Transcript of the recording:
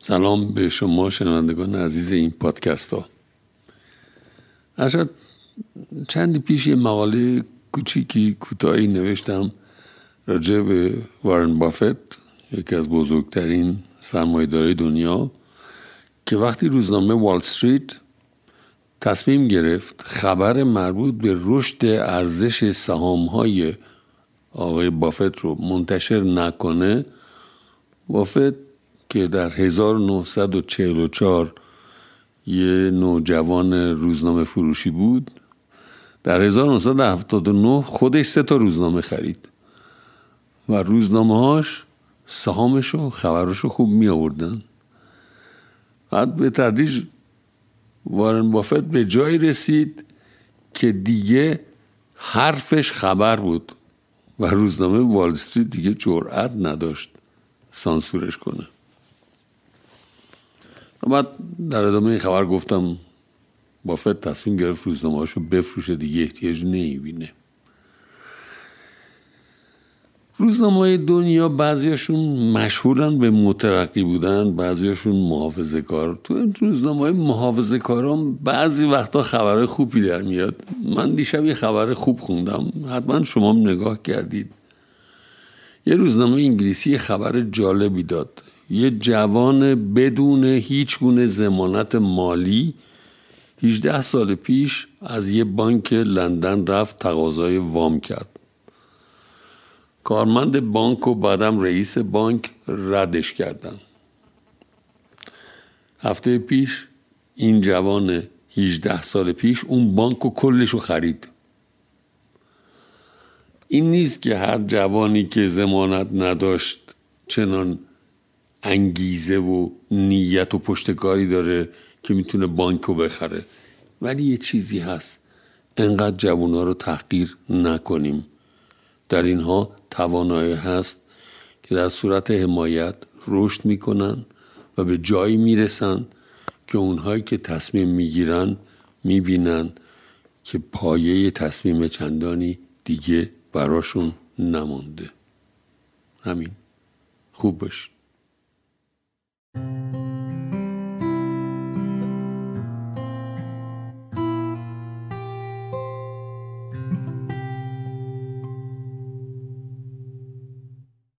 سلام به شما شنوندگان عزیز این پادکست ها اشد چندی پیش یه مقاله کوچیکی کوتاهی نوشتم راجع به وارن بافت یکی از بزرگترین سرمایه‌دارای دنیا که وقتی روزنامه وال استریت تصمیم گرفت خبر مربوط به رشد ارزش سهام های آقای بافت رو منتشر نکنه بافت که در 1944 یه نوجوان روزنامه فروشی بود. در 1979 خودش سه تا روزنامه خرید و روزنامه هاش سهامش و خبرش رو خوب می آوردن بعد به تدریج وارن بافت به جایی رسید که دیگه حرفش خبر بود و روزنامه وال استریت دیگه جرأت نداشت سانسورش کنه. بعد در ادامه این خبر گفتم بافت تصمیم گرفت روزنامه رو بفروشه دیگه احتیاج نمی‌بینه. روزنامه دنیا بعضیاشون مشهورن به مترقی بودن بعضیاشون محافظه کار تو این روزنامه های محافظه بعضی وقتا خبر خوبی در میاد. من دیشب یه خبر خوب خوندم. حتما شما نگاه کردید. یه روزنامه انگلیسی خبر جالبی داد. یه جوان بدون هیچ گونه زمانت مالی 18 سال پیش از یه بانک لندن رفت تقاضای وام کرد. کارمند بانک و بعدم رئیس بانک ردش کردن. هفته پیش این جوان 18 سال پیش اون بانک و کلش رو خرید. این نیست که هر جوانی که زمانت نداشت چنان انگیزه و نیت و پشتکاری داره که می‌تونه بانک رو بخره. ولی یه چیزی هست. انقدر جوونا رو تحقیر نکنیم. در اینها توانایی هست که در صورت حمایت رشد می‌کنن و به جایی می‌رسن که اونهایی که تصمیم می‌گیرن می‌بینن که پایه تصمیم چندانی دیگه براشون نمانده. همین. خوب باشید. Música